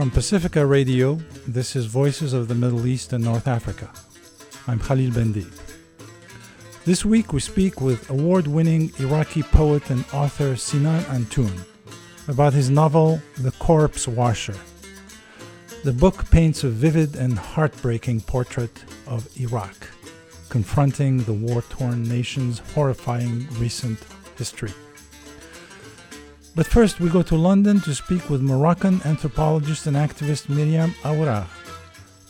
From Pacifica Radio, this is Voices of the Middle East and North Africa. I'm Khalil Bendib. This week we speak with award winning Iraqi poet and author Sinan Antoon about his novel The Corpse Washer. The book paints a vivid and heartbreaking portrait of Iraq, confronting the war torn nation's horrifying recent history. But first, we go to London to speak with Moroccan anthropologist and activist Miriam Aouragh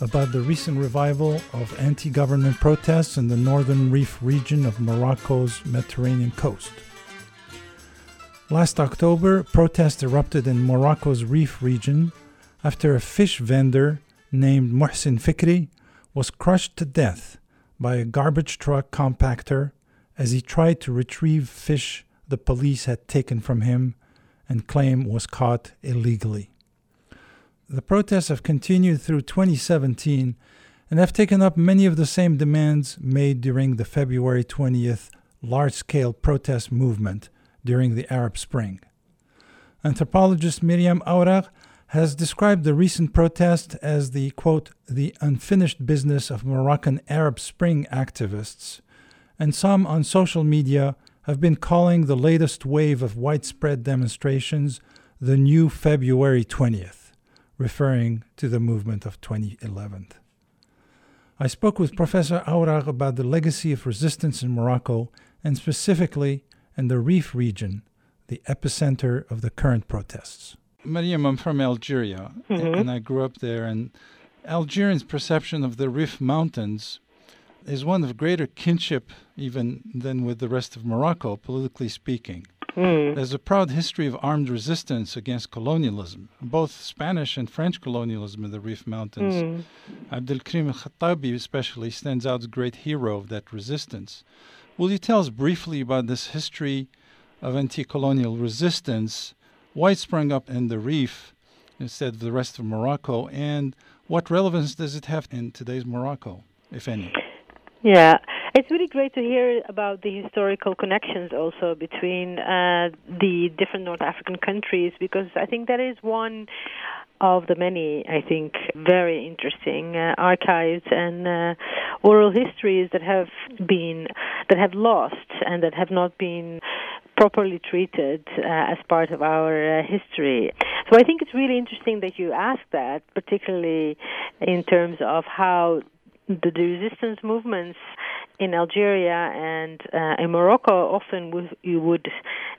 about the recent revival of anti government protests in the northern Rif region of Morocco's Mediterranean coast. Last October, protests erupted in Morocco's Rif region after a fish vendor named Mohsin Fikri was crushed to death by a garbage truck compactor as he tried to retrieve fish the police had taken from him and claim was caught illegally. The protests have continued through 2017 and have taken up many of the same demands made during the February 20th large scale protest movement during the Arab Spring. Anthropologist Miriam Aouragh has described the recent protest as the quote, the unfinished business of Moroccan Arab Spring activists, and some on social media have been calling the latest wave of widespread demonstrations the new February 20th, referring to the movement of 2011. I spoke with Professor Aouragh about the legacy of resistance in Morocco and specifically in the Rif region, the epicenter of the current protests. Mariam, I'm from Algeria Mhm. and I grew up there, and Algerians' perception of the Rif Mountains is one of greater kinship even than with the rest of Morocco, politically speaking. Mm. There's a proud history of armed resistance against colonialism, both Spanish and French colonialism in the Rif Mountains. Mm. Abdelkrim al Khattabi, especially, stands out as a great hero of that resistance. Will you tell us briefly about this history of anti colonial resistance? Why it sprung up in the Rif instead of the rest of Morocco, and what relevance does it have in today's Morocco, if any? Yeah, it's really great to hear about the historical connections also between uh, the different North African countries because I think that is one of the many, I think, very interesting uh, archives and uh, oral histories that have been that have lost and that have not been properly treated uh, as part of our uh, history. So I think it's really interesting that you ask that, particularly in terms of how the, the resistance movements in Algeria and uh, in Morocco often you would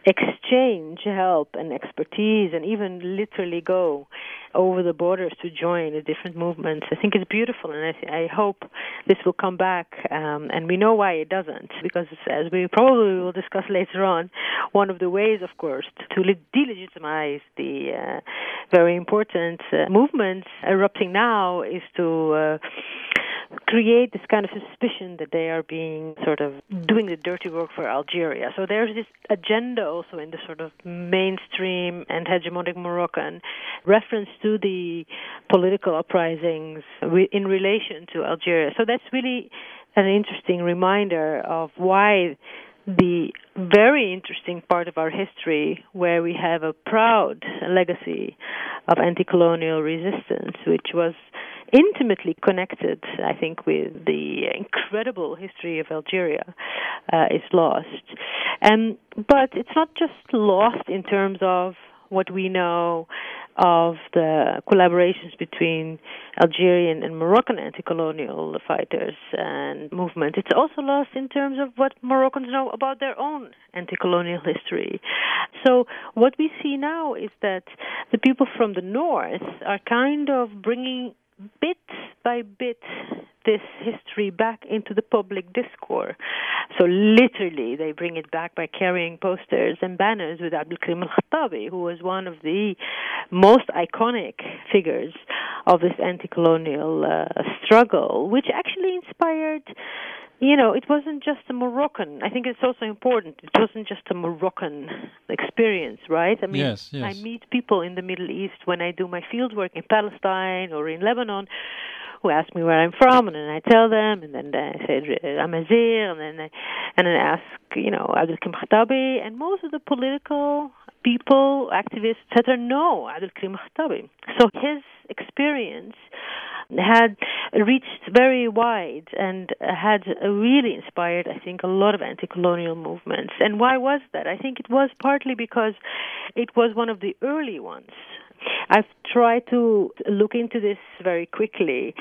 exchange help and expertise and even literally go over the borders to join the different movements. I think it's beautiful, and I, I hope this will come back. Um, and we know why it doesn't, because as we probably will discuss later on, one of the ways, of course, to le- delegitimize the uh, very important uh, movements erupting now is to uh, create this kind of suspicion that they are being sort of mm. doing the dirty work for Algeria. So there's this agenda also in the sort of mainstream and hegemonic Moroccan reference to the political uprisings in relation to Algeria. So that's really an interesting reminder of why the very interesting part of our history where we have a proud legacy of anti-colonial resistance which was intimately connected i think with the incredible history of algeria uh, is lost um, but it's not just lost in terms of what we know of the collaborations between Algerian and Moroccan anti-colonial fighters and movement. It's also lost in terms of what Moroccans know about their own anti-colonial history. So what we see now is that the people from the north are kind of bringing bit by bit this history back into the public discourse. So literally, they bring it back by carrying posters and banners with Abdelkrim al-Khattabi, who was one of the most iconic figures of this anti-colonial uh, struggle, which actually inspired you know, it wasn't just a Moroccan. I think it's also important. It wasn't just a Moroccan experience, right? I mean, Yes, yes. I meet people in the Middle East when I do my field work in Palestine or in Lebanon who ask me where I'm from, and then I tell them, and then I say I'm Azir, and then I, and then I ask, you know, Abdel Krim Khattabi, and most of the political people, activists, etc., know Abdel Krim Khattabi. So his experience had reached very wide and had really inspired, I think, a lot of anti colonial movements. And why was that? I think it was partly because it was one of the early ones. I've tried to look into this very quickly,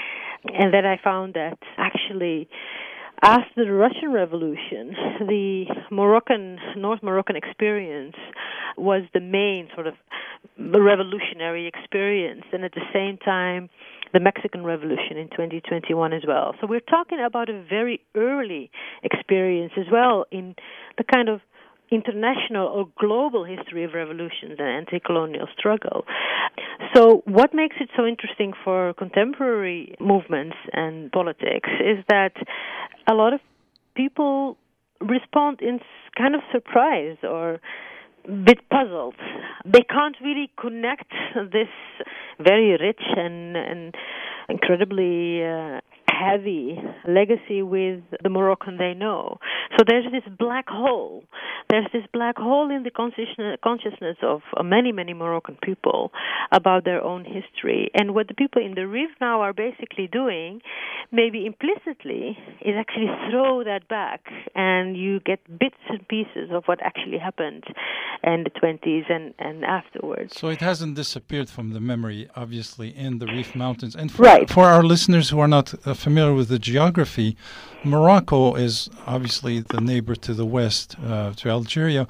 and then I found that actually after the Russian Revolution, the Moroccan, North Moroccan experience was the main sort of revolutionary experience, and at the same time, the Mexican Revolution in 2021 as well. So we're talking about a very early experience as well in the kind of international or global history of revolutions and anti-colonial struggle. So what makes it so interesting for contemporary movements and politics is that a lot of people respond in kind of surprise or bit puzzled. They can't really connect this very rich and, and incredibly uh, heavy legacy with the Moroccan they know. So there's this black hole. There's this black hole in the consciousness of many, many Moroccan people about their own history. And what the people in the Rif now are basically doing, maybe implicitly, is actually throw that back and you get bits and pieces of what actually happened in the 20s and, and afterwards. So it hasn't disappeared from the memory, obviously, in the Rif Mountains. And for, right. for our listeners who are not uh, familiar with the geography, Morocco is obviously the neighbor to the west, uh, to Algeria.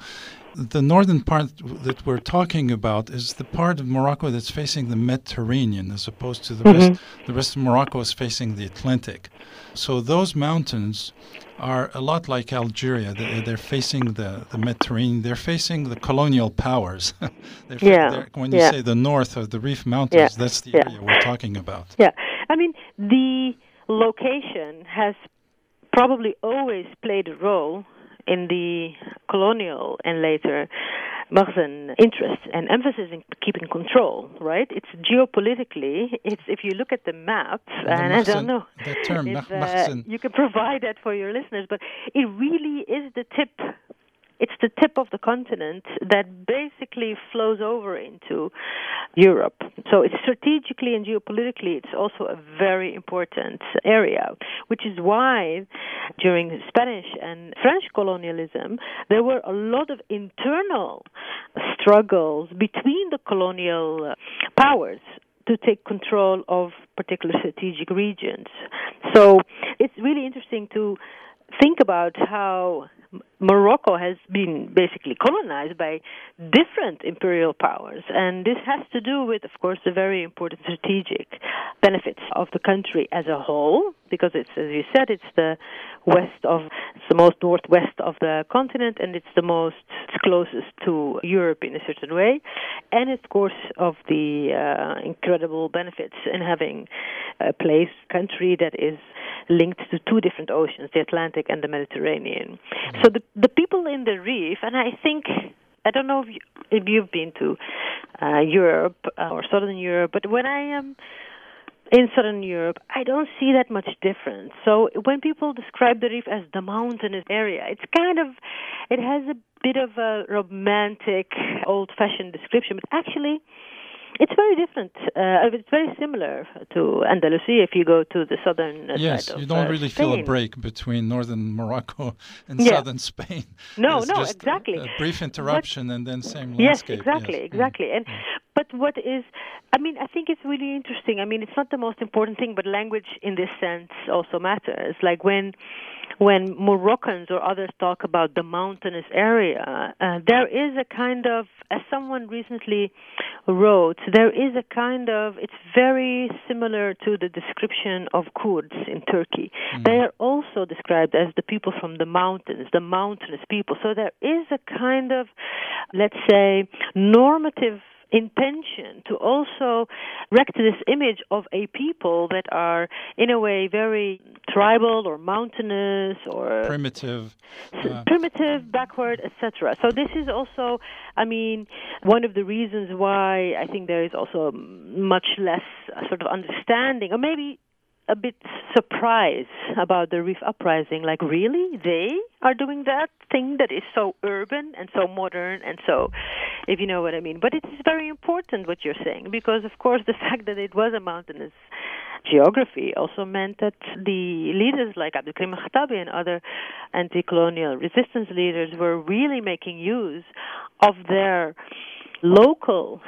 The northern part that we're talking about is the part of Morocco that's facing the Mediterranean, as opposed to the mm-hmm. rest. The rest of Morocco is facing the Atlantic. So those mountains are a lot like Algeria. They're, facing the, the Mediterranean. They're facing the colonial powers. they're, yeah. They're, when you yeah. say the north of the Rif Mountains, yeah. that's the yeah. area we're talking about. Yeah. I mean, the location has probably always played a role in the colonial and later Makhzen interest and emphasis in keeping control, right? It's geopolitically, it's if you look at the map, and, and I don't know if, term, uh, you can provide that for your listeners, but it really is the tip it's the tip of the continent that basically flows over into Europe. So it's strategically and geopolitically, it's also a very important area, which is why during Spanish and French colonialism, there were a lot of internal struggles between the colonial powers to take control of particular strategic regions. So it's really interesting to think about how Morocco has been basically colonized by different imperial powers, and this has to do with, of course, the very important strategic benefits of the country as a whole, because it's, as you said, it's the west of, it's the most northwest of the continent, and it's the most it's closest to Europe in a certain way, and of course of the uh, incredible benefits in having a place, country that is linked to two different oceans, the Atlantic and the Mediterranean. Mm-hmm. So the the people in the Rif, and I think I don't know if, you, if you've been to uh, Europe uh, or Southern Europe, but when I am in Southern Europe, I don't see that much difference. So when people describe the Rif as the mountainous area, it's kind of, it has a bit of a romantic, old-fashioned description, but actually, it's very different. Uh, it's very similar to Andalusia if you go to the southern yes, side you don't uh, really Spain. feel a break between northern Morocco and yeah. southern Spain. No, it's no, exactly. A, a brief interruption but, and then same yes, landscape. Exactly, yes, exactly, mm. And but what is I mean, I think it's really interesting. I mean, it's not the most important thing, but language in this sense also matters. Like when when Moroccans or others talk about the mountainous area, uh, there is a kind of, as someone recently wrote, there is a kind of, it's very similar to the description of Kurds in Turkey. Mm. They are also described as the people from the mountains, the mountainous people. So there is a kind of, let's say, normative intention to also erect this image of a people that are in a way very tribal or mountainous or primitive uh, primitive backward etc so this is also i mean one of the reasons why i think there is also much less uh, sort of understanding or maybe a bit surprised about the Rif uprising. Like, really? They are doing that thing that is so urban and so modern and so, if you know what I mean. But it is very important what you're saying because, of course, the fact that it was a mountainous geography also meant that the leaders like Abdul Karim Khattabi and other anti-colonial resistance leaders were really making use of their local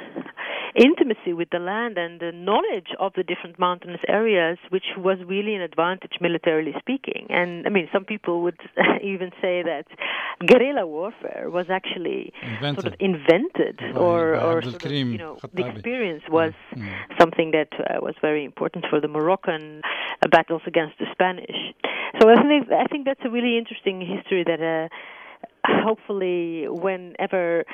intimacy with the land and the knowledge of the different mountainous areas, which was really an advantage militarily speaking. And I mean, some people would even say that guerrilla warfare was actually invented. sort of invented, by, or, by or sort of, you know, the experience was Mm. something that uh, was very important for the Moroccan uh, battles against the Spanish. So I think I think that's a really interesting history that. Uh, hopefully whenever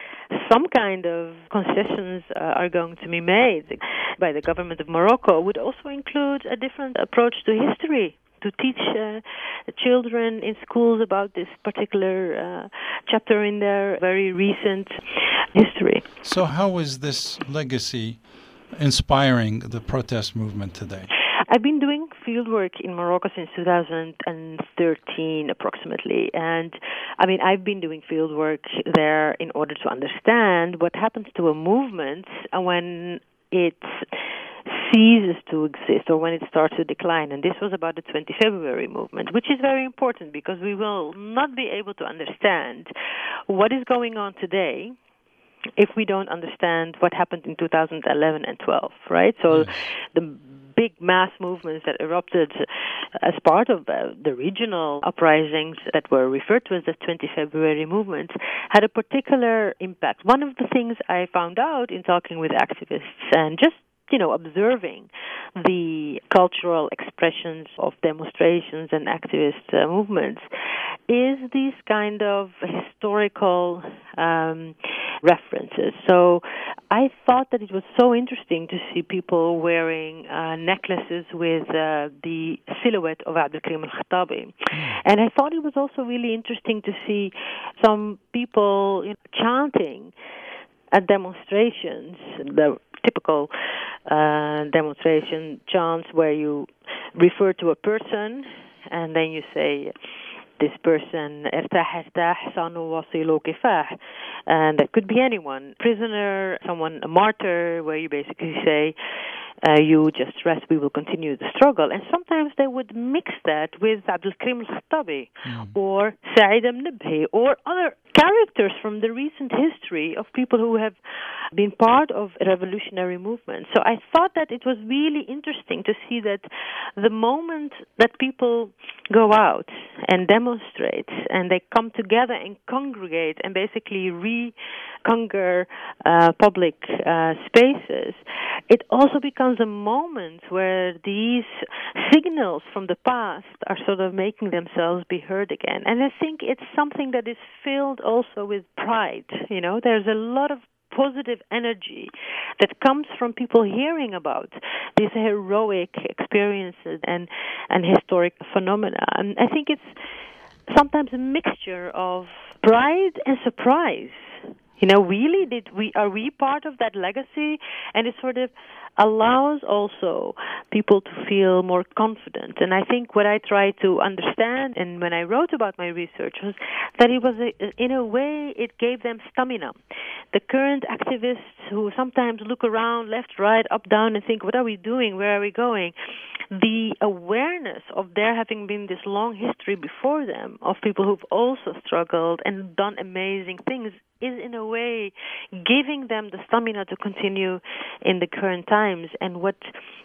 some kind of concessions uh, are going to be made by the government of Morocco would also include a different approach to history to teach uh, children in schools about this particular uh, chapter in their very recent history. So, how is this legacy inspiring the protest movement today? I've been doing fieldwork in Morocco since 2013 approximately. And I mean, I've been doing fieldwork there in order to understand what happens to a movement when it ceases to exist or when it starts to decline. And this was about the 20 February movement, which is very important because we will not be able to understand what is going on today if we don't understand what happened in 2011 and 12, right? So Yes. the big mass movements that erupted as part of uh, the regional uprisings that were referred to as the 20 February movement had a particular impact. One of the things I found out in talking with activists and just you know, observing the cultural expressions of demonstrations and activist uh, movements is these kind of historical um, references. So I thought that it was so interesting to see people wearing uh, necklaces with uh, the silhouette of Abdul Karim al-Khattabi. And I thought it was also really interesting to see some people you know, chanting at demonstrations, the typical uh, demonstration chants where you refer to a person and then you say, this person ارتاح ارتاح صانوا وصلوا كفاح and that could be anyone prisoner someone a martyr where you basically say uh, you just rest we will continue the struggle and sometimes they would mix that with Abdul Karim al-Khattabi or Saeed al-Nabhi or other characters from the recent history of people who have been part of revolutionary movements. So I thought that it was really interesting to see that the moment that people go out and demonstrate and they come together and congregate and basically reconquer uh, public uh, spaces, it also becomes a moment where these signals from the past are sort of making themselves be heard again. And I think it's something that is filled also with pride. You know, there's a lot of positive energy that comes from people hearing about these heroic experiences and and historic phenomena. And I think it's sometimes a mixture of pride and surprise. You know, really, did we are we part of that legacy? And it sort of allows also people to feel more confident. And I think what I tried to understand, and when I wrote about my research, was that it was a, in a way it gave them stamina. The current activists who sometimes look around left, right, up, down, and think, "What are we doing? Where are we going?" The awareness of there having been this long history before them of people who've also struggled and done amazing things is in a way giving them the stamina to continue in the current times and what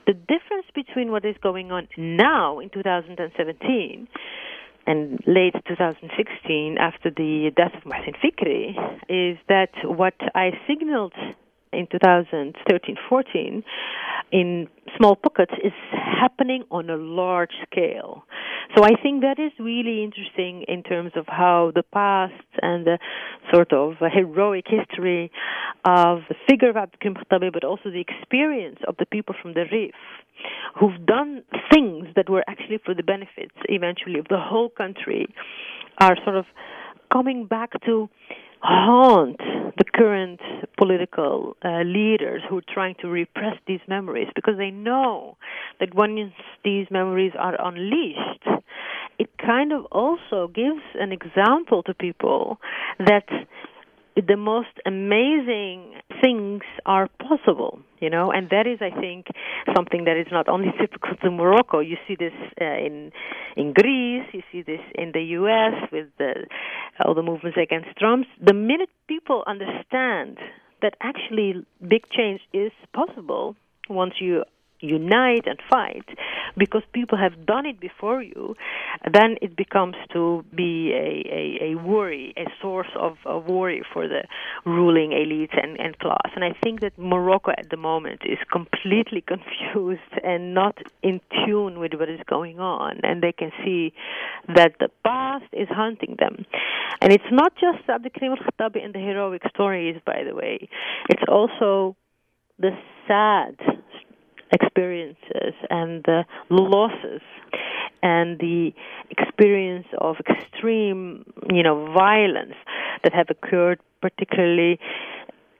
the difference between what is going on now in 2017 and late 2016 after the death of Mohsen Fikri is that what I signaled in 2013-14 in small pockets is happening on a large scale. So I think that is really interesting in terms of how the past and the sort of heroic history of the figure of Khattabi, but also the experience of the people from the Rif who've done things that were actually for the benefits eventually of the whole country are sort of coming back to haunt the current political uh, leaders who are trying to repress these memories because they know that once these memories are unleashed, it kind of also gives an example to people that the most amazing things are possible, you know, and that is, I think, something that is not only typical to Morocco. You see this uh, in in Greece, you see this in the U.S. with the, all the movements against Trump. The minute people understand that actually big change is possible once you unite and fight because people have done it before you, then it becomes to be a, a, a worry, a source of, of worry for the ruling elites and, and class. And I think that Morocco at the moment is completely confused and not in tune with what is going on. And they can see that the past is hunting them. And it's not just Abdelkrim al-Khattabi and the heroic stories, by the way. It's also the sad experiences and the losses and the experience of extreme, you know, violence that have occurred particularly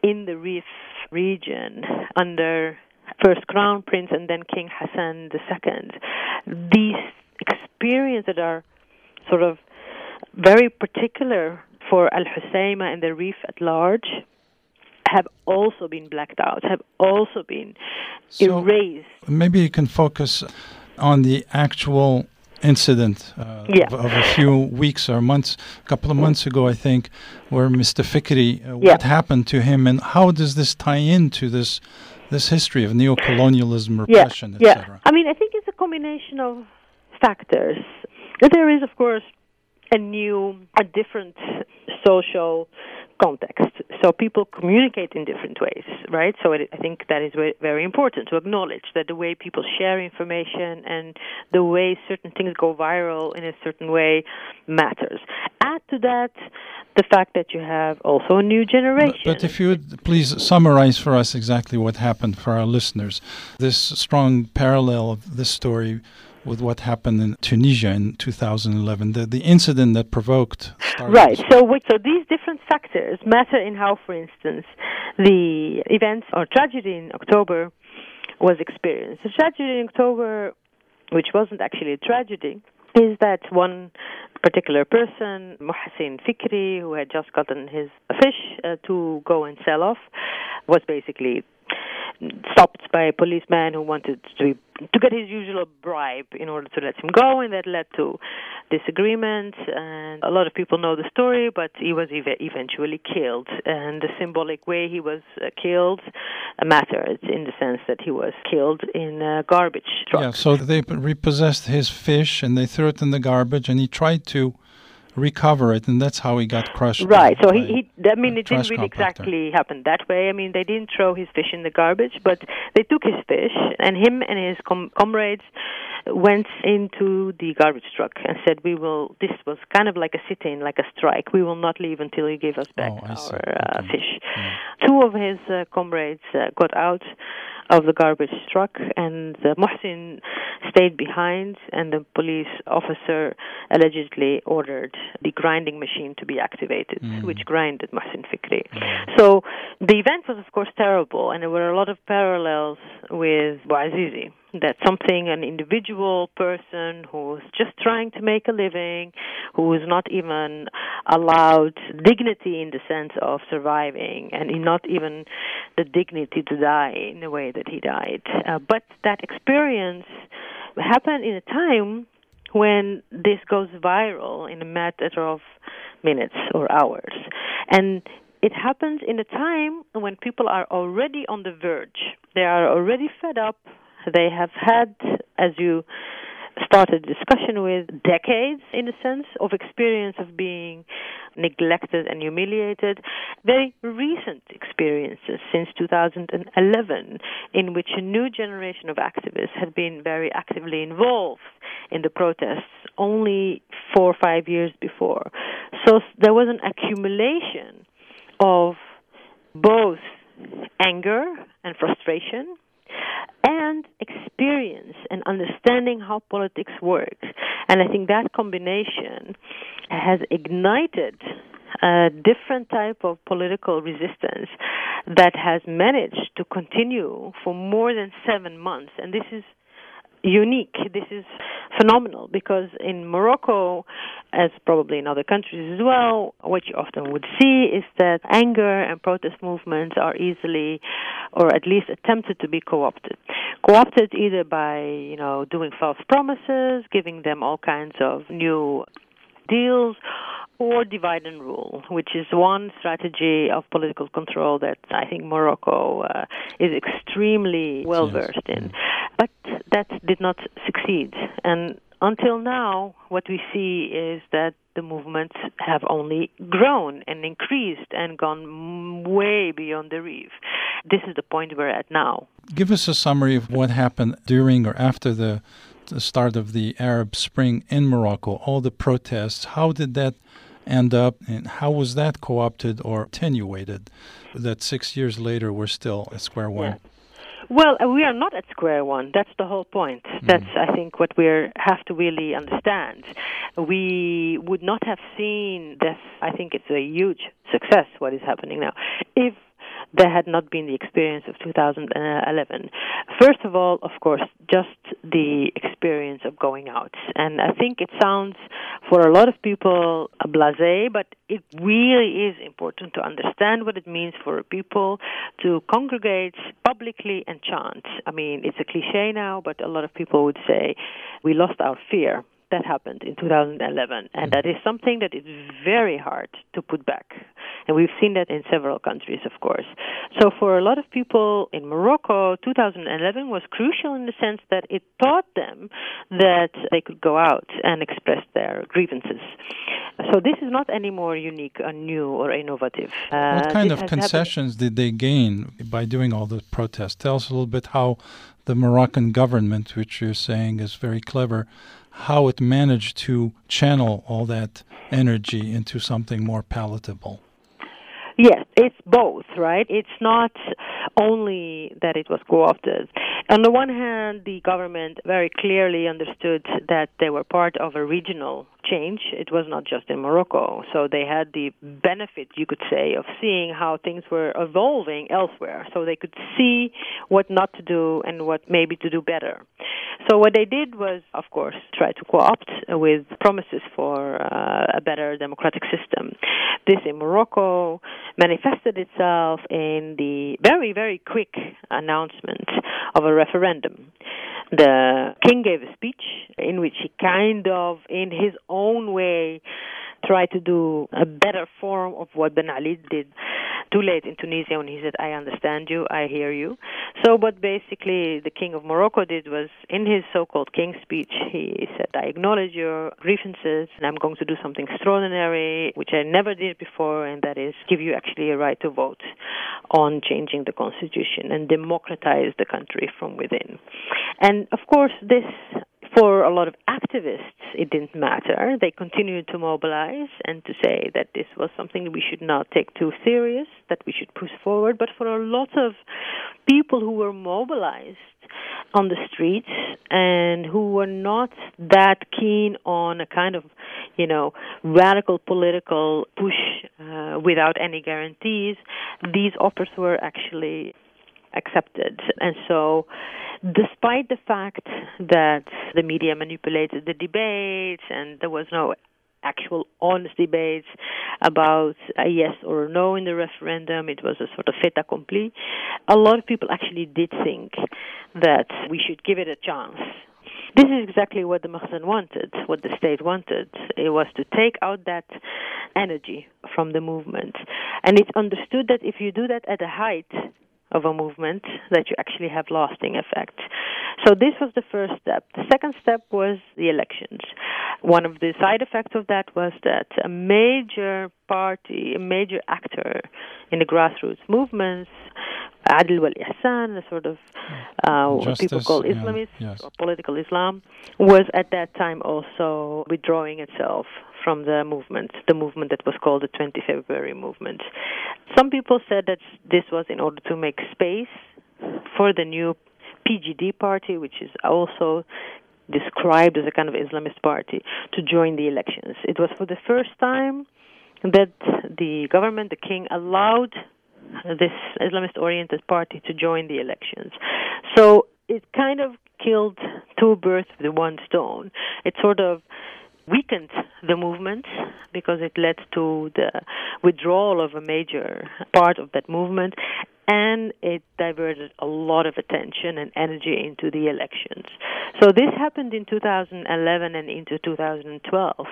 in the Rif region under first Crown Prince and then King Hassan II. These experiences that are sort of very particular for Al Hoceima and the Rif at large have also been blacked out, have also been so erased. Maybe you can focus on the actual incident uh, yeah. of, of, a few weeks or months, a couple of months ago, I think, where Mr. Fikri, uh, yeah. what happened to him, and how does this tie into this this history of neocolonialism, repression, yeah. etc.? Yeah. I mean, I think it's a combination of factors. There is, of course, a new, a different social context. So people communicate in different ways, right? So it, I think that is very important to acknowledge that the way people share information and the way certain things go viral in a certain way matters. Add to that the fact that you have also a new generation. But, but if you would please summarize for us exactly what happened for our listeners, this strong parallel of this story with what happened in Tunisia in 2011, the, the incident that provoked. Right. So, so these different factors matter in how, for instance, the events or tragedy in October was experienced. The tragedy in October, which wasn't actually a tragedy, is that one particular person, Mohsin Fikri, who had just gotten his fish uh, to go and sell off, was basically stopped by a policeman who wanted to to get his usual bribe in order to let him go, and that led to disagreements. And a lot of people know the story, but he was ev- eventually killed. And the symbolic way he was uh, killed matters in the sense that he was killed in a garbage truck. Yeah, so they repossessed his fish and they threw it in the garbage, and he tried to recover it, and that's how he got crushed. Right. So he, he I mean, it didn't really exactly happen that way. I mean, they didn't throw his fish in the garbage, but they took his fish, and him and his com- comrades went into the garbage truck and said, "We will." This was kind of like a sit-in, like a strike. We will not leave until you give us back oh, our uh, okay. fish. Yeah. Two of his uh, comrades uh, got out of the garbage truck, and uh, Mohsin stayed behind, and the police officer allegedly ordered the grinding machine to be activated, mm. which grinded Mohsin Fikri. Mm. So the event was, of course, terrible, and there were a lot of parallels with Bouazizi that something an individual person who's just trying to make a living, who is not even allowed dignity in the sense of surviving, and not even the dignity to die in the way that he died. Uh, but that experience happened in a time when this goes viral in a matter of minutes or hours. And it happens in a time when people are already on the verge. They are already fed up they have had, as you started discussion with, decades, in a sense, of experience of being neglected and humiliated. Very recent experiences since 2011, in which a new generation of activists had been very actively involved in the protests only four or five years before. So there was an accumulation of both anger and frustration and experience and understanding how politics works. And I think that combination has ignited a different type of political resistance that has managed to continue for more than seven months. And this is unique. This is phenomenal because in Morocco, as probably in other countries as well, what you often would see is that anger and protest movements are easily, or at least attempted to be co-opted. Co-opted either by, you know, doing false promises, giving them all kinds of new deals, or divide and rule, which is one strategy of political control that I think Morocco uh, is extremely well versed yes. in. But that did not succeed. And until now, what we see is that the movements have only grown and increased and gone way beyond the Rif. This is the point we're at now. Give us a summary of what happened during or after the, the start of the Arab Spring in Morocco, all the protests. How did that end up, and how was that co opted or attenuated that six years later we're still at square one? Yeah. Well, uh, we are not at square one. That's the whole point. Mm. That's, I think, what we have to really understand. We would not have seen this. I think it's a huge success, what is happening now, if there had not been the experience of 2011. First of all, of course, just the experience of going out. And I think it sounds for a lot of people a blase, but it really is important to understand what it means for people to congregate publicly and chant. I mean, it's a cliche now, but a lot of people would say we lost our fear that happened in 2011, and that is something that is very hard to put back. And we've seen that in several countries, of course. So for a lot of people in Morocco, 2011 was crucial in the sense that it taught them that they could go out and express their grievances. So this is not any more unique or new or innovative. Uh, what kind of concessions happened. did they gain by doing all the protests? Tell us a little bit how the Moroccan government, which you're saying is very clever, how it managed to channel all that energy into something more palatable. Yes, it's both, right? It's not only that it was co-opted. On the one hand, the government very clearly understood that they were part of a regional change. It was not just in Morocco. So they had the benefit, you could say, of seeing how things were evolving elsewhere. So they could see what not to do and what maybe to do better. So what they did was, of course, try to co-opt with promises for uh, a better democratic system. This in Morocco manifested itself in the very, very quick announcement of a referendum. The king gave a speech in which he kind of, in his own way, tried to do a better form of what Ben Ali did too late in Tunisia when he said, I understand you, I hear you. So, what basically the King of Morocco did was, in his so called King speech, he said, I acknowledge your grievances, and I'm going to do something extraordinary, which I never did before, and that is give you actually a right to vote on changing the constitution and democratize the country from within. And of course, this for a lot of activists, it didn't matter. They continued to mobilize and to say that this was something we should not take too serious, that we should push forward. But for a lot of people who were mobilized on the streets and who were not that keen on a kind of, you know, radical political push uh, without any guarantees, these offers were actually accepted. And so, despite the fact that the media manipulated the debates and there was no actual honest debates about a yes or a no in the referendum. It was a sort of fait accompli. A lot of people actually did think that we should give it a chance. This is exactly what the Makhzen wanted, what the state wanted. It was to take out that energy from the movement. And it's understood that if you do that at a height of a movement that you actually have lasting effects. So this was the first step. The second step was the elections. One of the side effects of that was that a major party, a major actor in the grassroots movements, Adl wal Ihsan, the sort of uh, what people call Islamists yes. or political Islam, was at that time also withdrawing itself from the movement, the movement that was called the 20 February movement. Some people said that this was in order to make space for the new PJD party, which is also described as a kind of Islamist party, to join the elections. It was for the first time that the government, the king, allowed this Islamist oriented party to join the elections. So it kind of killed two birds with one stone. It sort of weakened the movement because it led to the withdrawal of a major part of that movement and it diverted a lot of attention and energy into the elections. So this happened in 2011 and into 2012.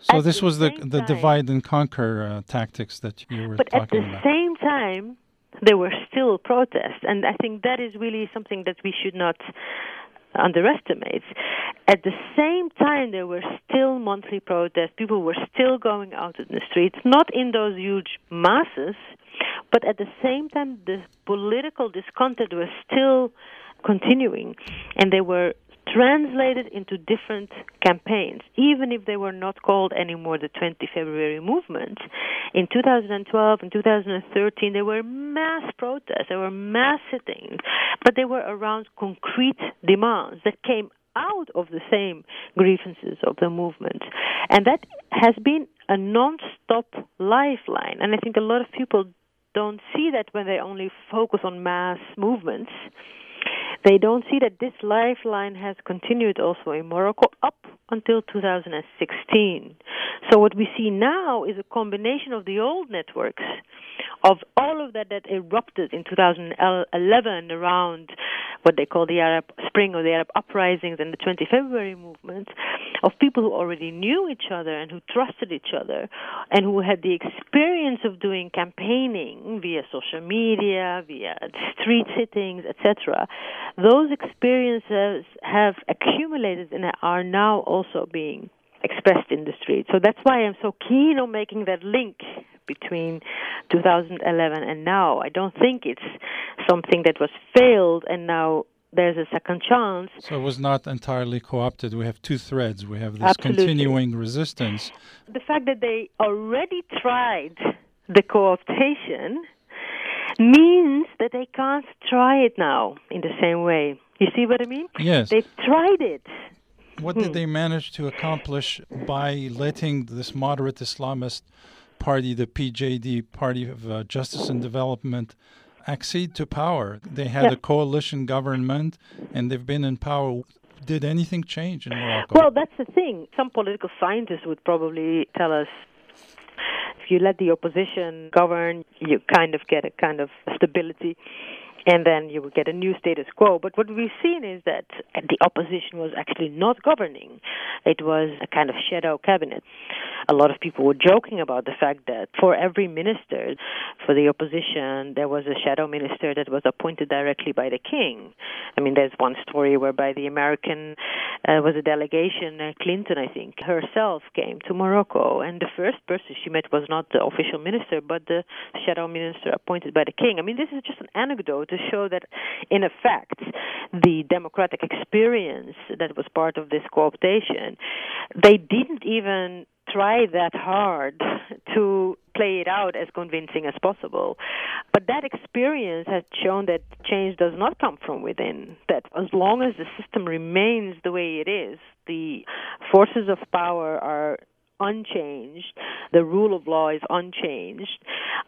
So at this was the the time, divide and conquer uh, tactics that you were but talking about. But at the same time, there were still protests, and I think that is really something that we should not underestimate. At the same time, there were still monthly protests. People were still going out in the streets, not in those huge masses, but at the same time, the political discontent was still continuing, and they were translated into different campaigns, even if they were not called anymore the 20 February movement. In 2012 and 2013, there were mass protests, there were mass sittings, but they were around concrete demands that came out of the same grievances of the movement. And that has been a non-stop lifeline. And I think a lot of people don't see that when they only focus on mass movements they don't see that this lifeline has continued also in Morocco up until 2016. So what we see now is a combination of the old networks of all of that that erupted in 2011 around what they call the Arab Spring or the Arab uprisings and the 20 February movement of people who already knew each other and who trusted each other and who had the experience of doing campaigning via social media, via street sittings, etc. Those experiences have accumulated and are now also being expressed in the street. So that's why I'm so keen on making that link between 2011 and now. I don't think it's something that was failed and now there's a second chance. So it was not entirely co opted. We have two threads. We have this Absolutely. continuing resistance. The fact that they already tried the co optation means that they can't try it now in the same way. You see what I mean? Yes. They've tried it. What hmm. did they manage to accomplish by letting this moderate Islamist party, the PJD, Party of uh, Justice and Development, accede to power? They had yeah. a coalition government and they've been in power. Did anything change in Morocco? Well, that's the thing. Some political scientists would probably tell us if you let the opposition govern, you kind of get a kind of stability and then you would get a new status quo. But what we've seen is that the opposition was actually not governing. It was a kind of shadow cabinet. A lot of people were joking about the fact that for every minister for the opposition, there was a shadow minister that was appointed directly by the king. I mean, there's one story whereby the American uh, was a delegation, uh, Clinton, I think, herself came to Morocco, and the first person she met was not the official minister, but the shadow minister appointed by the king. I mean, this is just an anecdote to show that, in effect, the democratic experience that was part of this cooptation, they didn't even try that hard to play it out as convincing as possible. But that experience has shown that change does not come from within, that as long as the system remains the way it is, the forces of power are unchanged, the rule of law is unchanged.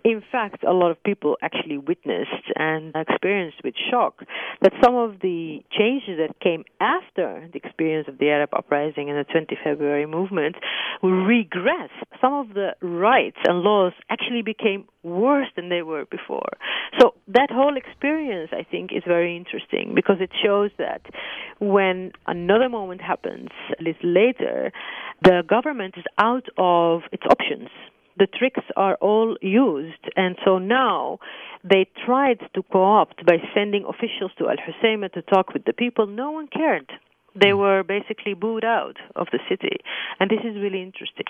In fact, a lot of people actually witnessed and experienced with shock that some of the changes that came after the experience of the Arab uprising and the 20 February movement regressed. Some of the rights and laws actually became worse than they were before. So that whole experience, I think, is very interesting because it shows that when another moment happens a little later, the government is out of its options. The tricks are all used, and so now they tried to co-opt by sending officials to Al Hoceima to talk with the people. No one cared they hmm. were basically booed out of the city. And this is really interesting.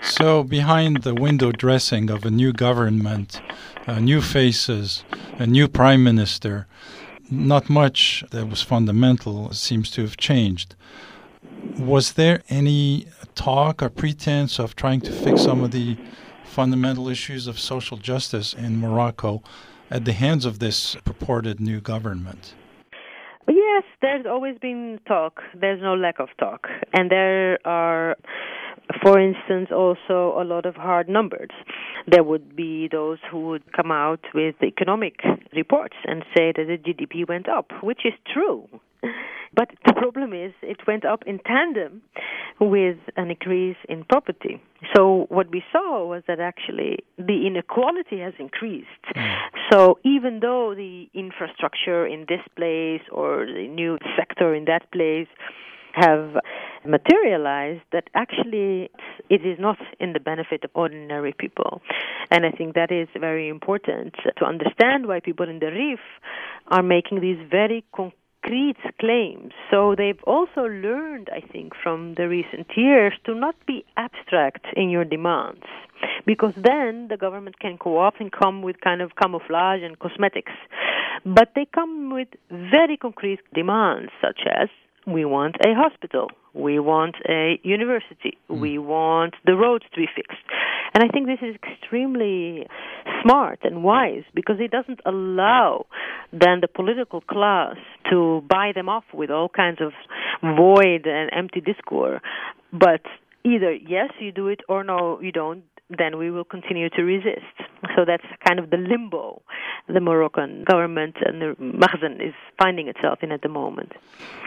So, behind the window dressing of a new government, uh, new faces, a new prime minister, not much that was fundamental seems to have changed. Was there any talk or pretense of trying to fix some of the fundamental issues of social justice in Morocco at the hands of this purported new government? Yes, there's always been talk. There's no lack of talk. And there are, for instance, also a lot of hard numbers. There would be those who would come out with economic reports and say that the GDP went up, which is true. But the problem is, it went up in tandem with an increase in property. So what we saw was that actually the inequality has increased. Mm. So even though the infrastructure in this place or the new sector in that place have materialized that actually it is not in the benefit of ordinary people. And I think that is very important to understand why people in the Rif are making these very concrete claims. So they've also learned, I think, from the recent years to not be abstract in your demands. Because then the government can co opt and come with kind of camouflage and cosmetics. But they come with very concrete demands, such as we want a hospital. We want a university. Mm. We want the roads to be fixed. And I think this is extremely smart and wise because it doesn't allow then the political class to buy them off with all kinds of void and empty discourse. But either yes, you do it, or no, you don't then we will continue to resist. So that's kind of the limbo the Moroccan government and the Makhzen is finding itself in at the moment.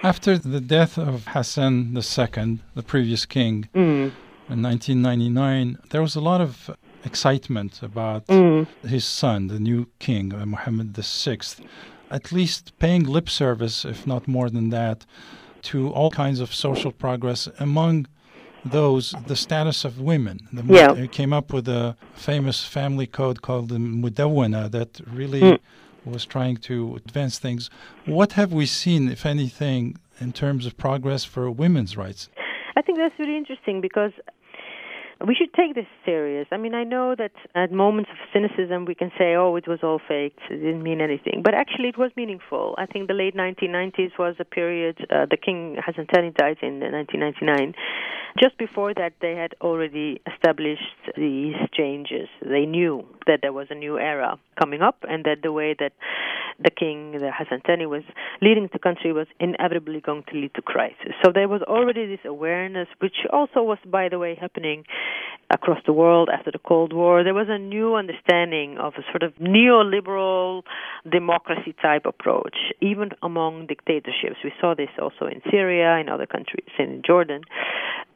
After the death of Hassan II, the previous king, mm. in 1999, there was a lot of excitement about mm. his son, the new king, uh, Mohammed VI, at least paying lip service, if not more than that, to all kinds of social progress among those the status of women. The, yeah. They came up with a famous family code called the Mudawwana that really mm. was trying to advance things. What have we seen, if anything, in terms of progress for women's rights? I think that's really interesting because we should take this serious. I mean, I know that at moments of cynicism we can say, "Oh, it was all faked; it didn't mean anything," but actually it was meaningful. I think the late 1990s was a period. Uh, the king Hassan died in 1999. Just before that, they had already established these changes. They knew that there was a new era coming up, and that the way that the king, the Hassan was leading the country was inevitably going to lead to crisis. So there was already this awareness, which also was, by the way, happening across the world after the Cold War. There was a new understanding of a sort of neoliberal democracy type approach, even among dictatorships. We saw this also in Syria, in other countries, in Jordan,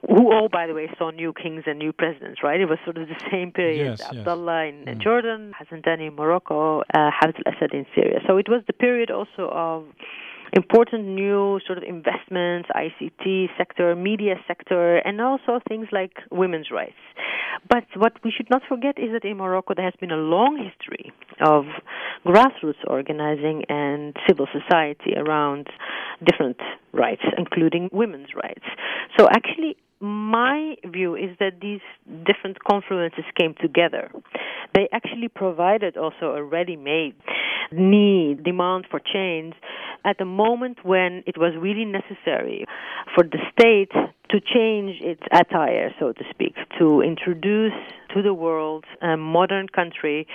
who all, by the way, saw new kings and new presidents, right? It was sort of the same period. Yes, Abdullah yes. in mm. Jordan, Hassan Thani in Morocco, uh, Hafez al-Assad in Syria. So it was the period also of important new sort of investments, ICT sector, media sector, and also things like women's rights. But what we should not forget is that in Morocco there has been a long history of grassroots organizing and civil society around different rights, including women's rights. So actually, my view is that these different confluences came together. They actually provided also a ready made need, demand for change at the moment when it was really necessary for the state to change its attire, so to speak, to introduce to the world a modern country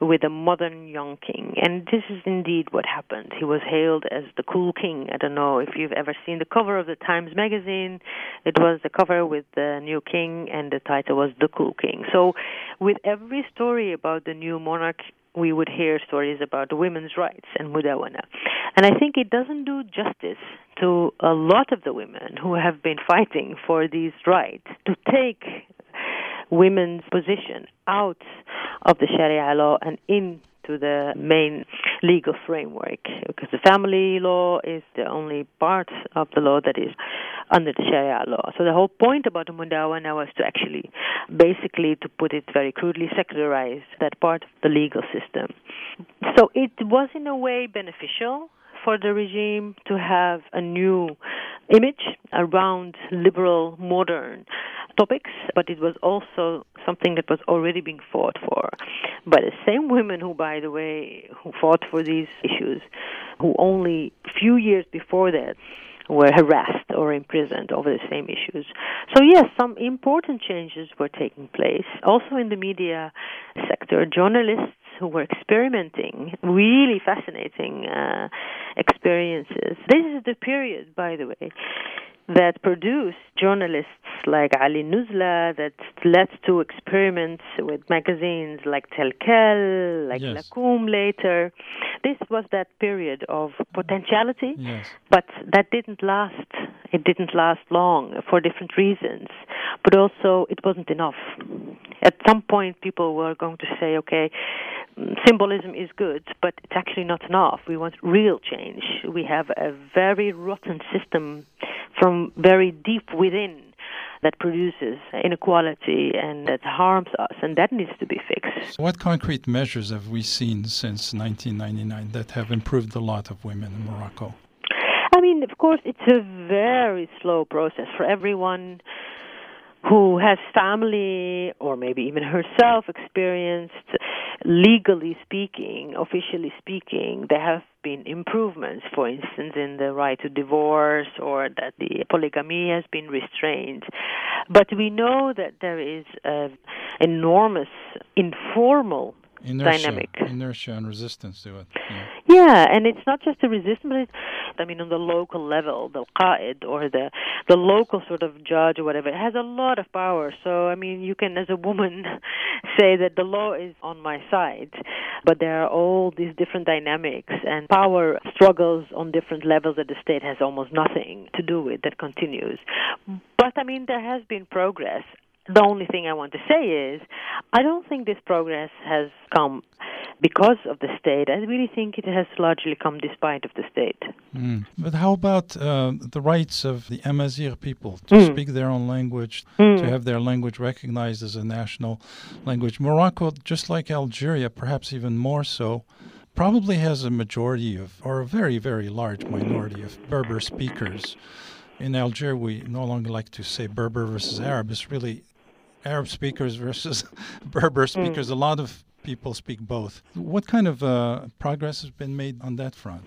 with a modern young king. And this is indeed what happened. He was hailed as the cool king. I don't know if you've ever seen the cover of the Times magazine. It was the cover with the new king, and the title was The Cool King. So, with every story about the new monarch, we would hear stories about women's rights and mudawana. And I think it doesn't do justice to a lot of the women who have been fighting for these rights to take women's position out of the Sharia law and in to the main legal framework because the family law is the only part of the law that is under the Sharia law. So the whole point about the Mudawana was to actually, basically, to put it very crudely, secularize that part of the legal system. So it was in a way beneficial for the regime to have a new image around liberal, modern topics, but it was also something that was already being fought for by the same women who, by the way, who fought for these issues, who only few years before that were harassed or imprisoned over the same issues. So yes, some important changes were taking place. Also in the media sector, journalists who were experimenting really fascinating uh, experiences. This is the period, by the way, that produced journalists like Ali Anouzla, that led to experiments with magazines like TelQuel, like yes. Lakome later. this was that period of potentiality, Yes. but that didn't last. It didn't last long for different reasons, but also it wasn't enough. At some point, people were going to say, okay, symbolism is good, but it's actually not enough. We want real change. We have a very rotten system from very deep within that produces inequality and that harms us, and that needs to be fixed. So what concrete measures have we seen since 1999 that have improved the lot of women in Morocco? I mean, of course, it's a very slow process for everyone who has family or maybe even herself experienced legally speaking, officially speaking, there have been improvements, for instance, in the right to divorce or that the polygamy has been restrained. But we know that there is an enormous informal Inertia, dynamic. inertia and resistance to it. Yeah. Yeah, and it's not just the resistance, but it's, I mean, on the local level, the qaid or the the local sort of judge or whatever, it has a lot of power. So, I mean, you can, as a woman, say that the law is on my side, but there are all these different dynamics and power struggles on different levels that the state has almost nothing to do with that continues. But I mean, there has been progress the only thing I want to say is I don't think this progress has come because of the state. I really think it has largely come despite of the state. Mm. But how about uh, the rights of the Amazigh people to Mm. speak their own language, Mm. to have their language recognized as a national language? Morocco, just like Algeria, perhaps even more so, probably has a majority of, or a very, very large minority of Berber speakers. In Algeria, we no longer like to say Berber versus Arab. It's really Arab speakers versus Berber speakers. A lot of people speak both. What kind of uh, progress has been made on that front?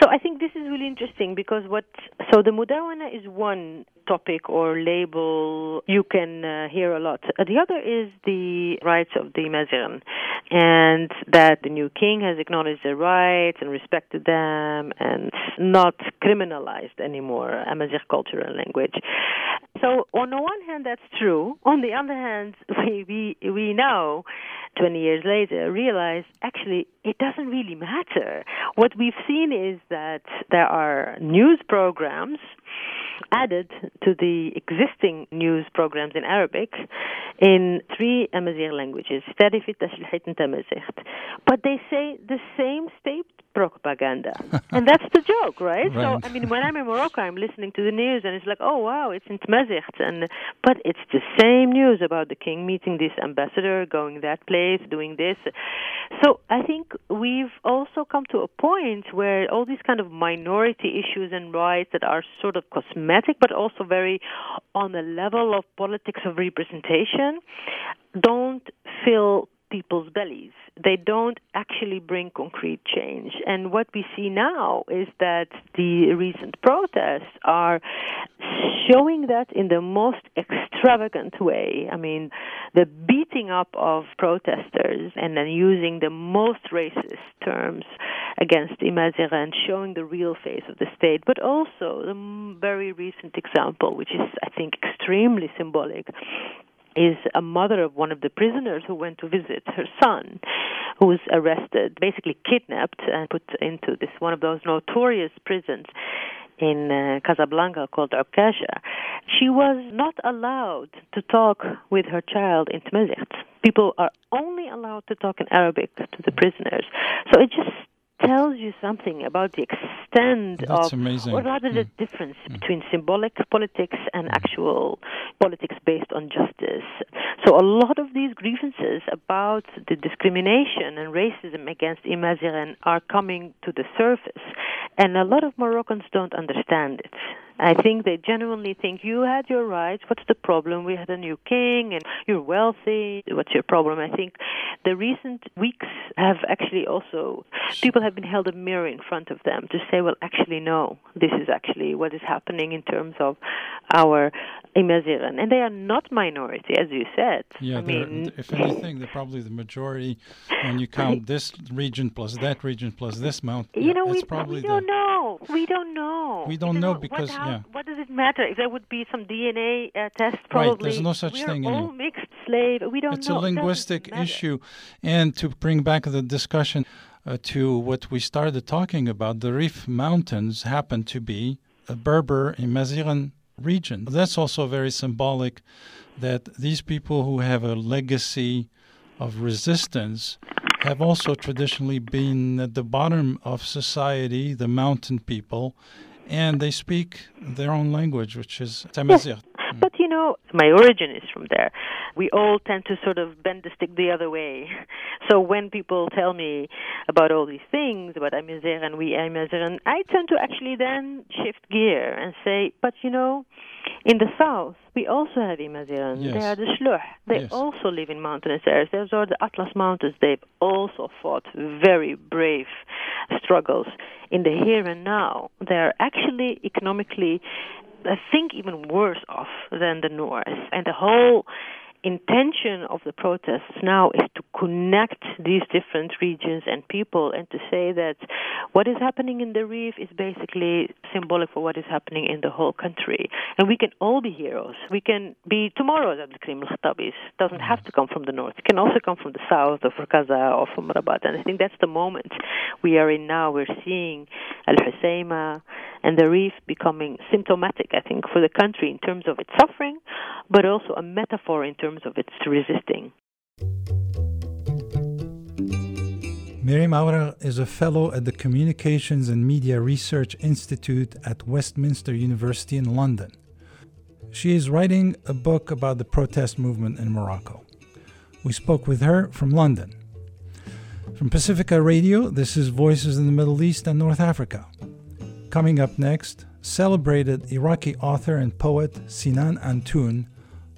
So I think this is really interesting because what so the mudawana is one topic or label you can uh, hear a lot. Uh, the other is the rights of the Maziran, and that the new king has acknowledged their rights and respected them and not criminalized anymore Amazigh culture and language. So on the one hand, that's true. On the other hand, we we, we now, 20 years later, realize actually it doesn't really matter. What we've seen is that there are news programs added to the existing news programs in Arabic in three Amazigh languages. But they say the same state propaganda. and that's the joke, right? Right. So, I mean, when I'm in Morocco, I'm listening to the news and it's like, oh, wow, it's in Tamazight. And, but it's the same news about the king meeting this ambassador, going that place, doing this. So I think we've also come to a point where all these kind of minority issues and rights that are sort of cosmetic, but also very on the level of politics of representation, don't fill people's bellies. They don't actually bring concrete change. And what we see now is that the recent protests are showing that in the most extravagant way. I mean, the beating up of protesters and then using the most racist terms against Imazira and showing the real face of the state, but also the very recent example, which is, I think, extremely symbolic, is a mother of one of the prisoners who went to visit her son, who was arrested, basically kidnapped, and put into this one of those notorious prisons in uh, Casablanca called Okasha. She was not allowed to talk with her child in Tamazight. People are only allowed to talk in Arabic to the prisoners. So it just tells you something about the extent That's of, amazing. or rather the Mm. difference between symbolic politics and actual politics based on justice. So a lot of these grievances about the discrimination and racism against Imaziren are coming to the surface, and a lot of Moroccans don't understand it. I think they genuinely think you had your rights. What's the problem? We had a new king, and you're wealthy. What's your problem? I think the recent weeks have actually also people have been held a mirror in front of them to say, well, actually, no, this is actually what is happening in terms of our Imaziran, and they are not minority, as you said. Yeah, I mean, if anything, they're probably the majority when you count this region plus that region plus this mountain. you know, it's we, probably we the, don't know. We don't know. We don't You know what- because, yeah. What does it matter if there would be some DNA uh, test? Right, Probably there's no such We're thing all anymore. mixed slave. We don't it's know. a linguistic issue. And to bring back the discussion, uh, to what we started talking about. The Rif Mountains happen to be a Berber in Maziran region. That's also very symbolic that these people who have a legacy of resistance have also traditionally been at the bottom of society, the mountain people, and they speak their own language, which is Tamazight. Yes. But hmm. you know, my origin is from there. We all tend to sort of bend the stick the other way. So when people tell me about all these things about Amaziran and we Amaziran, I tend to actually then shift gear and say, but you know, in the south, we also have Imaziran. Yes. They are the Shluh. They yes. also live in mountainous areas. Those are the Atlas Mountains. They've also fought very brave struggles in the here and now. They're actually economically, I think, even worse off than the north. And the whole intention of the protests now is to connect these different regions and people and to say that what is happening in the Rif is basically symbolic for what is happening in the whole country. And we can all be heroes. We can be tomorrow's Abdelkrim al-Khattabis. doesn't have to come from the north. It can also come from the south or from Gaza or from Rabat. And I think that's the moment we are in now. We're seeing Al Hoceima and the Rif becoming symptomatic, I think, for the country in terms of its suffering, but also a metaphor in terms of its resisting. Miriyam Aouragh is a fellow at the Communications and Media Research Institute at Westminster University in London. She is writing a book about the protest movement in Morocco. We spoke with her from London. From Pacifica Radio, this is Voices in the Middle East and North Africa. Coming up next, celebrated Iraqi author and poet Sinan Antoon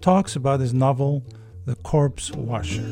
talks about his novel, The Corpse Washer.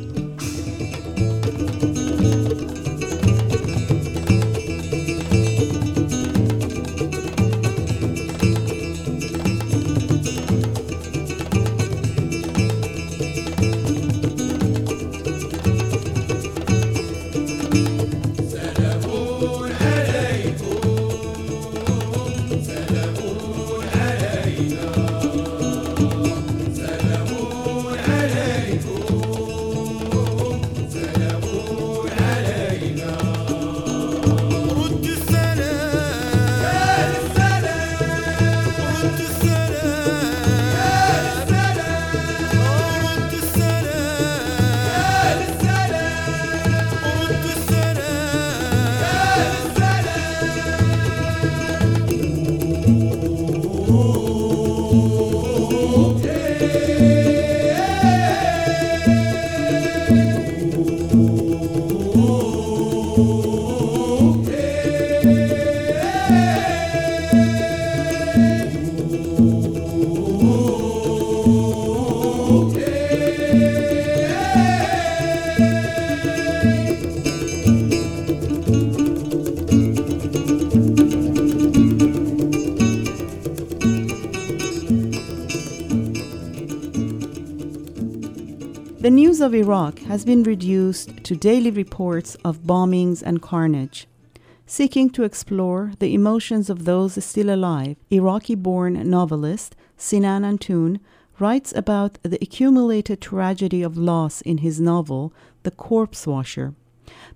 Of Iraq has been reduced to daily reports of bombings and carnage. Seeking to explore the emotions of those still alive, Iraqi born novelist Sinan Antoon writes about the accumulated tragedy of loss in his novel, The Corpse Washer.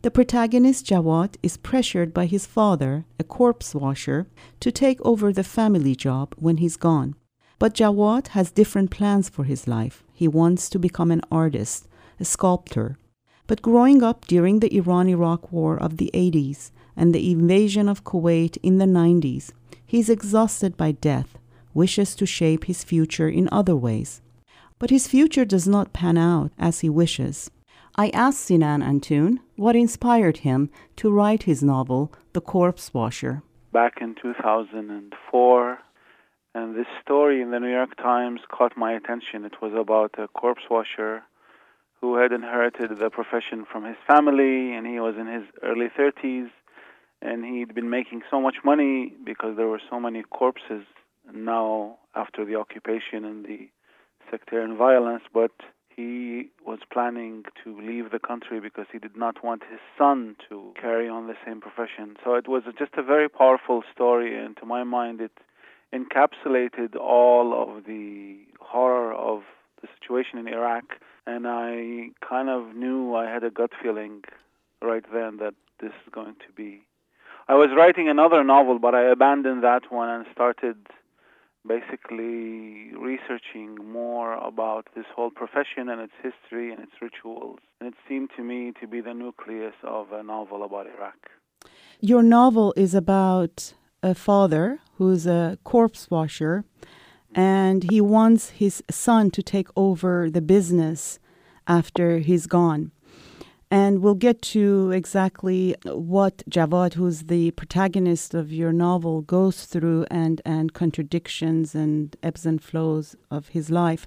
The protagonist Jawad is pressured by his father, a corpse washer, to take over the family job when he's gone. But Jawad has different plans for his life. He wants to become an artist, a sculptor. But growing up during the Iran Iraq War of the 80s and the invasion of Kuwait in the 90s, he's exhausted by death, wishes to shape his future in other ways. But his future does not pan out as he wishes. I asked Sinan Antoon what inspired him to write his novel, The Corpse Washer. Back in 2004, and this story in the New York Times caught my attention. It was about a corpse washer who had inherited the profession from his family, and he was in his early 30s, and he'd been making so much money because there were so many corpses now after the occupation and the sectarian violence, but he was planning to leave the country because he did not want his son to carry on the same profession. So it was just a very powerful story, and to my mind, it encapsulated all of the horror of the situation in Iraq and I kind of knew I had a gut feeling right then that this is going to be. I was writing another novel, but I abandoned that one and started basically researching more about this whole profession and its history and its rituals. And it seemed to me to be the nucleus of a novel about Iraq. Your novel is about a father who's a corpse washer and he wants his son to take over the business after he's gone. And we'll get to exactly what Javad, who's the protagonist of your novel, goes through and, and contradictions and ebbs and flows of his life.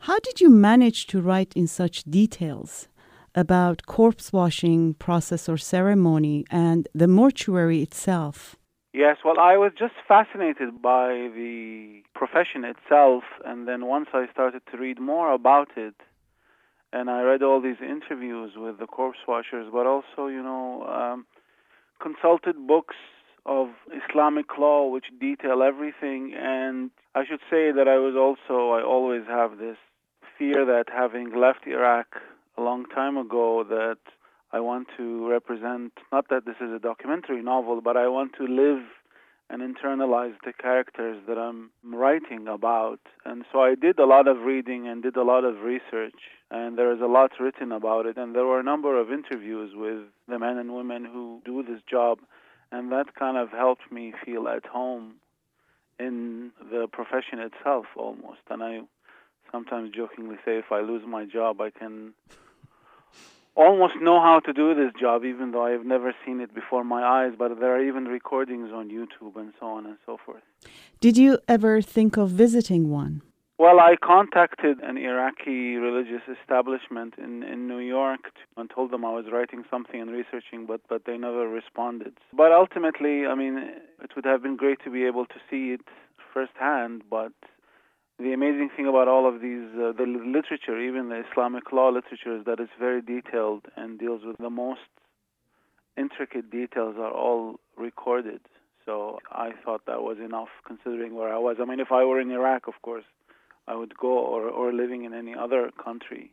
How did you manage to write in such details about corpse washing process or ceremony and the mortuary itself? Yes, well, I was just fascinated by the profession itself, and then once I started to read more about it, and I read all these interviews with the corpse washers, but also, you know, um, consulted books of Islamic law which detail everything. And I should say that I was also, I always have this fear that having left Iraq a long time ago, that I want to represent, not that this is a documentary novel, but I want to live and internalize the characters that I'm writing about. And so I did a lot of reading and did a lot of research, and there is a lot written about it. And there were a number of interviews with the men and women who do this job, and that kind of helped me feel at home in the profession itself almost. And I sometimes jokingly say if I lose my job, I can almost know how to do this job, even though I've never seen it before my eyes. But there are even recordings on YouTube and so on and so forth. Did you ever think of visiting one? Well, I contacted an Iraqi religious establishment in, in New York and told them I was writing something and researching, but, but they never responded. But ultimately, I mean, it would have been great to be able to see it firsthand, but the amazing thing about all of these, uh, the literature, even the Islamic law literature, is that it's very detailed and deals with the most intricate details are all recorded. So I thought that was enough considering where I was. I mean, if I were in Iraq, of course, I would go, or, or living in any other country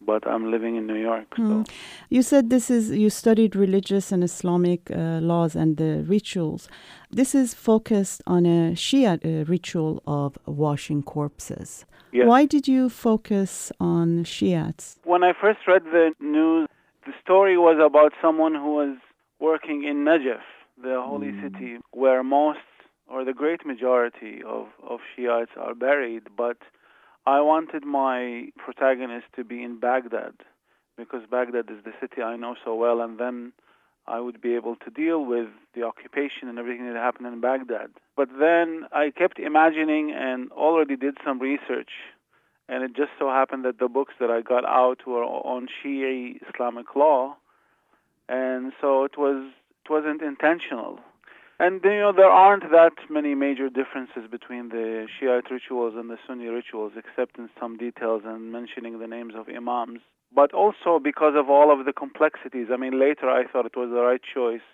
but I'm living in New York. So. Mm. You said this is you studied religious and Islamic uh, laws and the rituals. This is focused on a Shia uh, ritual of washing corpses. Yes. Why did you focus on Shiites? When I first read the news, the story was about someone who was working in Najaf, the holy mm. city, where most or the great majority of, of Shiites are buried, but I wanted my protagonist to be in Baghdad because Baghdad is the city I know so well, and then I would be able to deal with the occupation and everything that happened in Baghdad. But then I kept imagining and already did some research, and it just so happened that the books that I got out were on Shia Islamic law, and so it was it wasn't intentional. And you know there aren't that many major differences between the Shiite rituals and the Sunni rituals, except in some details and mentioning the names of imams. But also because of all of the complexities. I mean, later I thought it was the right choice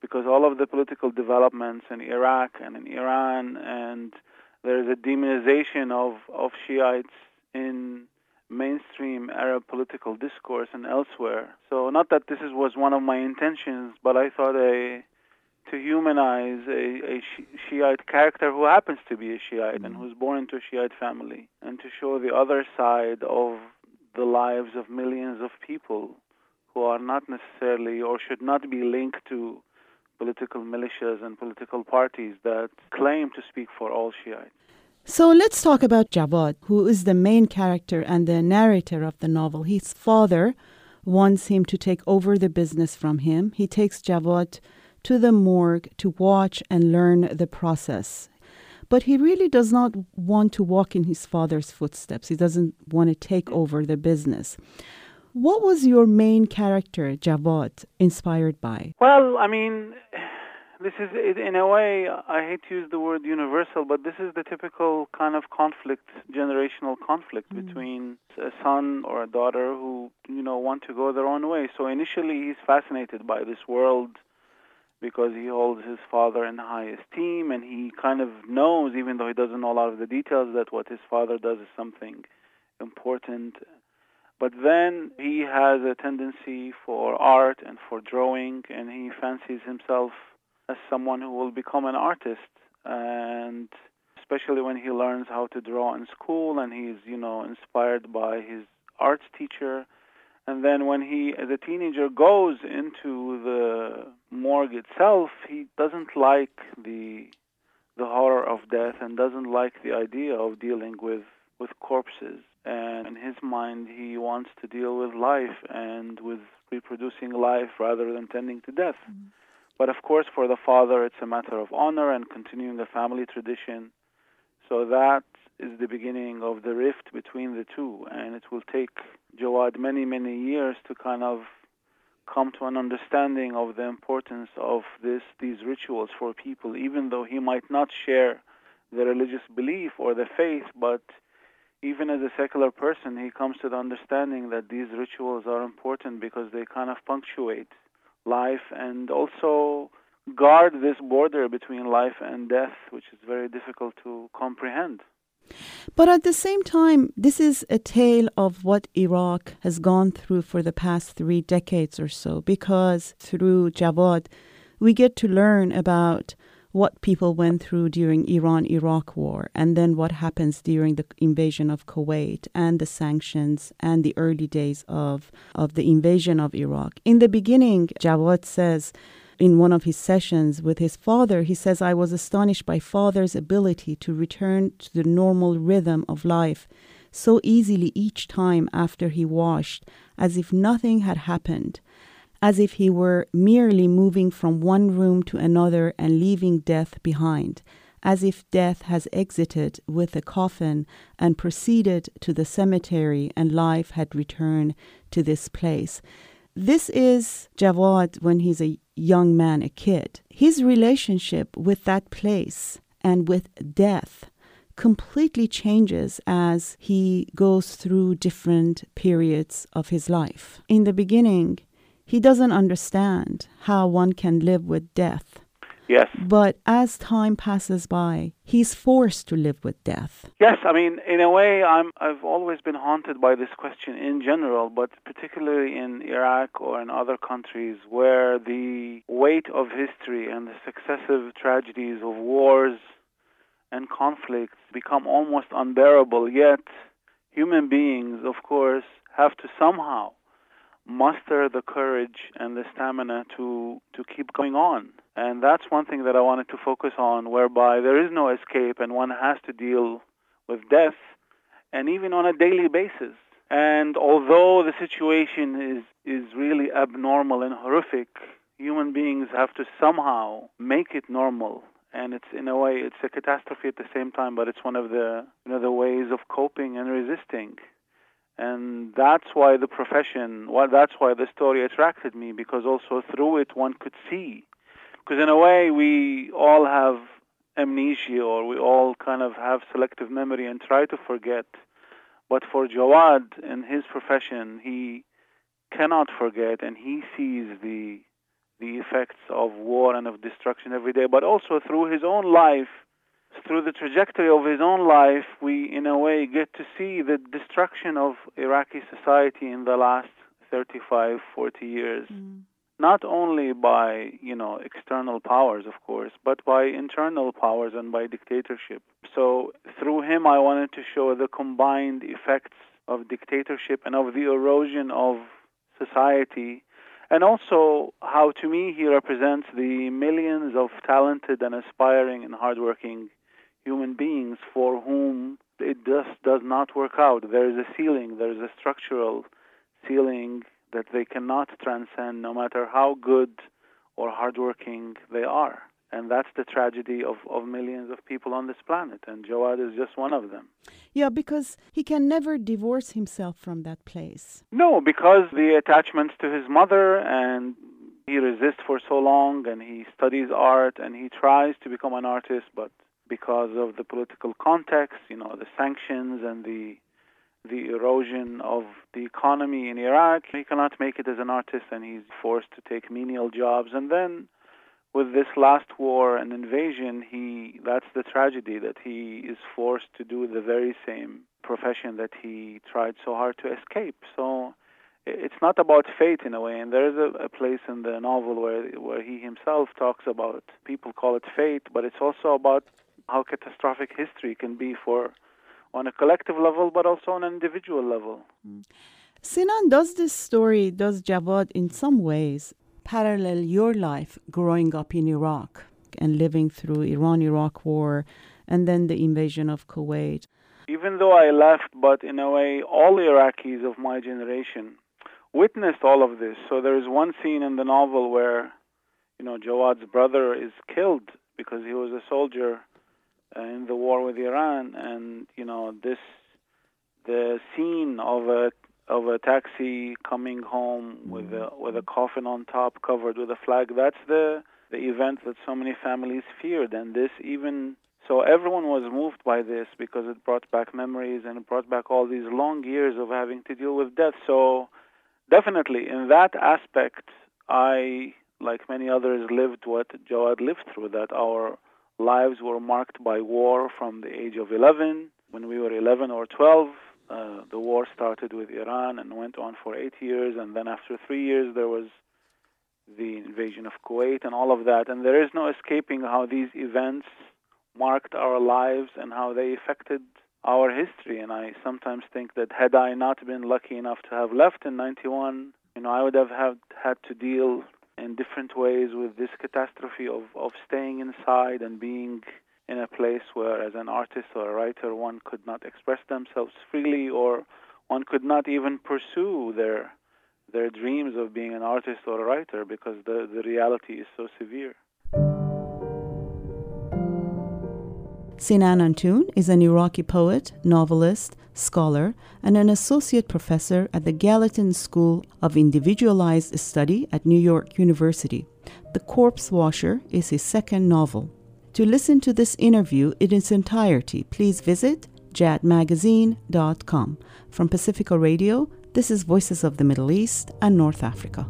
because all of the political developments in Iraq and in Iran, and there is a demonization of of Shiites in mainstream Arab political discourse and elsewhere. So not that this is, was one of my intentions, but I thought a to humanize a, a Shiite character who happens to be a Shiite mm-hmm. and who's born into a Shiite family, and to show the other side of the lives of millions of people who are not necessarily or should not be linked to political militias and political parties that claim to speak for all Shiites. So let's talk about Javad, who is the main character and the narrator of the novel. His father wants him to take over the business from him. He takes Javad to the morgue to watch and learn the process. But he really does not want to walk in his father's footsteps. He doesn't want to take over the business. What was your main character, Javad, inspired by? Well, I mean, this is in a way I hate to use the word universal, but this is the typical kind of conflict, generational conflict mm. between a son or a daughter who you know want to go their own way. So initially he's fascinated by this world because he holds his father in high esteem and he kind of knows, even though he doesn't know a lot of the details, that what his father does is something important. But then he has a tendency for art and for drawing, and he fancies himself as someone who will become an artist. And especially when he learns how to draw in school, and he's you know inspired by his arts teacher. And then when he, as a teenager, goes into the morgue itself, he doesn't like the the horror of death and doesn't like the idea of dealing with with corpses. And in his mind, he wants to deal with life and with reproducing life rather than tending to death. Mm-hmm. But of course, for the father, it's a matter of honor and continuing the family tradition. So that is the beginning of the rift between the two, and it will take Jawad many, many years to kind of come to an understanding of the importance of this these rituals for people, even though he might not share the religious belief or the faith, but even as a secular person, he comes to the understanding that these rituals are important because they kind of punctuate life and also guard this border between life and death, which is very difficult to comprehend. But at the same time, this is a tale of what Iraq has gone through for the past three decades or so, because through Jawad, we get to learn about what people went through during Iran Iraq war and then what happens during the invasion of Kuwait and the sanctions and the early days of of the invasion of Iraq. In the beginning, Jawad says in one of his sessions with his father, he says, I was astonished by father's ability to return to the normal rhythm of life so easily each time after he washed, as if nothing had happened, as if he were merely moving from one room to another and leaving death behind, as if death has exited with a coffin and proceeded to the cemetery and life had returned to this place. This is Jawad when he's a young man, a kid. His relationship with that place and with death completely changes as he goes through different periods of his life. In the beginning, he doesn't understand how one can live with death. Yes. But as time passes by, he's forced to live with death. Yes, I mean, in a way, I'm I've always been haunted by this question in general, but particularly in Iraq or in other countries where the weight of history and the successive tragedies of wars and conflicts become almost unbearable. Yet, human beings, of course, have to somehow muster the courage and the stamina to to keep going on and that's one thing that I wanted to focus on whereby there is no escape and one has to deal with death and even on a daily basis. And although the situation is is really abnormal and horrific human beings have to somehow make it normal. And it's in a way it's a catastrophe at the same time but it's one of the you know the ways of coping and resisting. And that's why the profession why that's why the story attracted me because also through it one could see because in a way we all have amnesia or we all kind of have selective memory and try to forget but for Jawad in his profession he cannot forget and he sees the the effects of war and of destruction every day but also through his own life through the trajectory of his own life, we, in a way, get to see the destruction of Iraqi society in the last 35, 40 years. Mm. Not only by, you know, external powers, of course, but by internal powers and by dictatorship. So through him, I wanted to show the combined effects of dictatorship and of the erosion of society and also how to me he represents the millions of talented and aspiring and hardworking human beings for whom it just does not work out. There is a ceiling, there is a structural ceiling that they cannot transcend no matter how good or hardworking they are. And that's the tragedy of, of millions of people on this planet. And Jawad is just one of them. Yeah, because he can never divorce himself from that place. No, because the attachments to his mother and he resists for so long and he studies art and he tries to become an artist, but because of the political context, you know, the sanctions and the the erosion of the economy in Iraq. He cannot make it as an artist and he's forced to take menial jobs. And then with this last war and invasion, he that's the tragedy that he is forced to do the very same profession that he tried so hard to escape. So it's not about fate in a way, and there is a, a place in the novel where where he himself talks about people call it fate, but it's also about how catastrophic history can be for on a collective level, but also on an individual level. Mm. Sinan, does this story, does Jawad in some ways parallel your life growing up in Iraq and living through Iran-Iraq war and then the invasion of Kuwait? Even though I left, but in a way, all Iraqis of my generation witnessed all of this. So there is one scene in the novel where, you know, Jawad's brother is killed because he was a soldier in the war with Iran, and you know this, the scene of a of a taxi coming home with a mm-hmm. with a coffin on top covered with a flag. That's the the event that so many families feared, and this even so everyone was moved by this because it brought back memories and it brought back all these long years of having to deal with death. So definitely in that aspect, I, like many others, lived what Jawad lived through. That our lives were marked by war from the age of 11. When we were 11 or 12, uh, the war started with Iran and went on for eight years, and then after three years, there was the invasion of Kuwait and all of that. And there is no escaping how these events marked our lives and how they affected our history. And I sometimes think that had I not been lucky enough to have left in 91, you know, I would have had, had to deal in different ways with this catastrophe of, of staying inside and being in a place where, as an artist or a writer, one could not express themselves freely or one could not even pursue their their dreams of being an artist or a writer because the, the reality is so severe. Sinan Antoon is an Iraqi poet, novelist, scholar, and an associate professor at the Gallatin School of Individualized Study at New York University. The Corpse Washer is his second novel. To listen to this interview in its entirety, please visit jadmagazine.com. From Pacifica Radio, this is Voices of the Middle East and North Africa.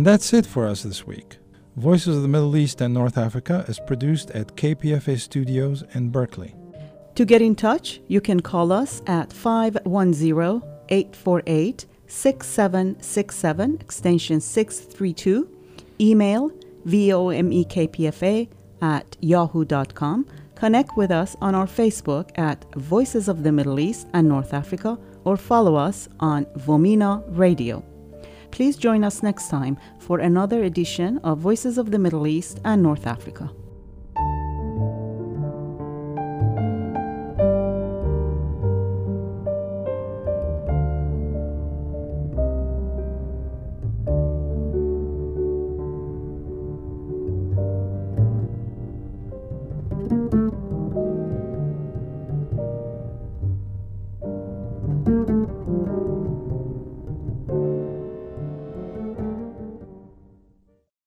And that's it for us this week. Voices of the Middle East and North Africa is produced at KPFA Studios in Berkeley. To get in touch, you can call us at 510 848 6767, extension 632, email vomekpfa at yahoo.com. Connect with us on our Facebook at Voices of the Middle East and North Africa or follow us on VOMENA Radio. Please join us next time for another edition of Voices of the Middle East and North Africa.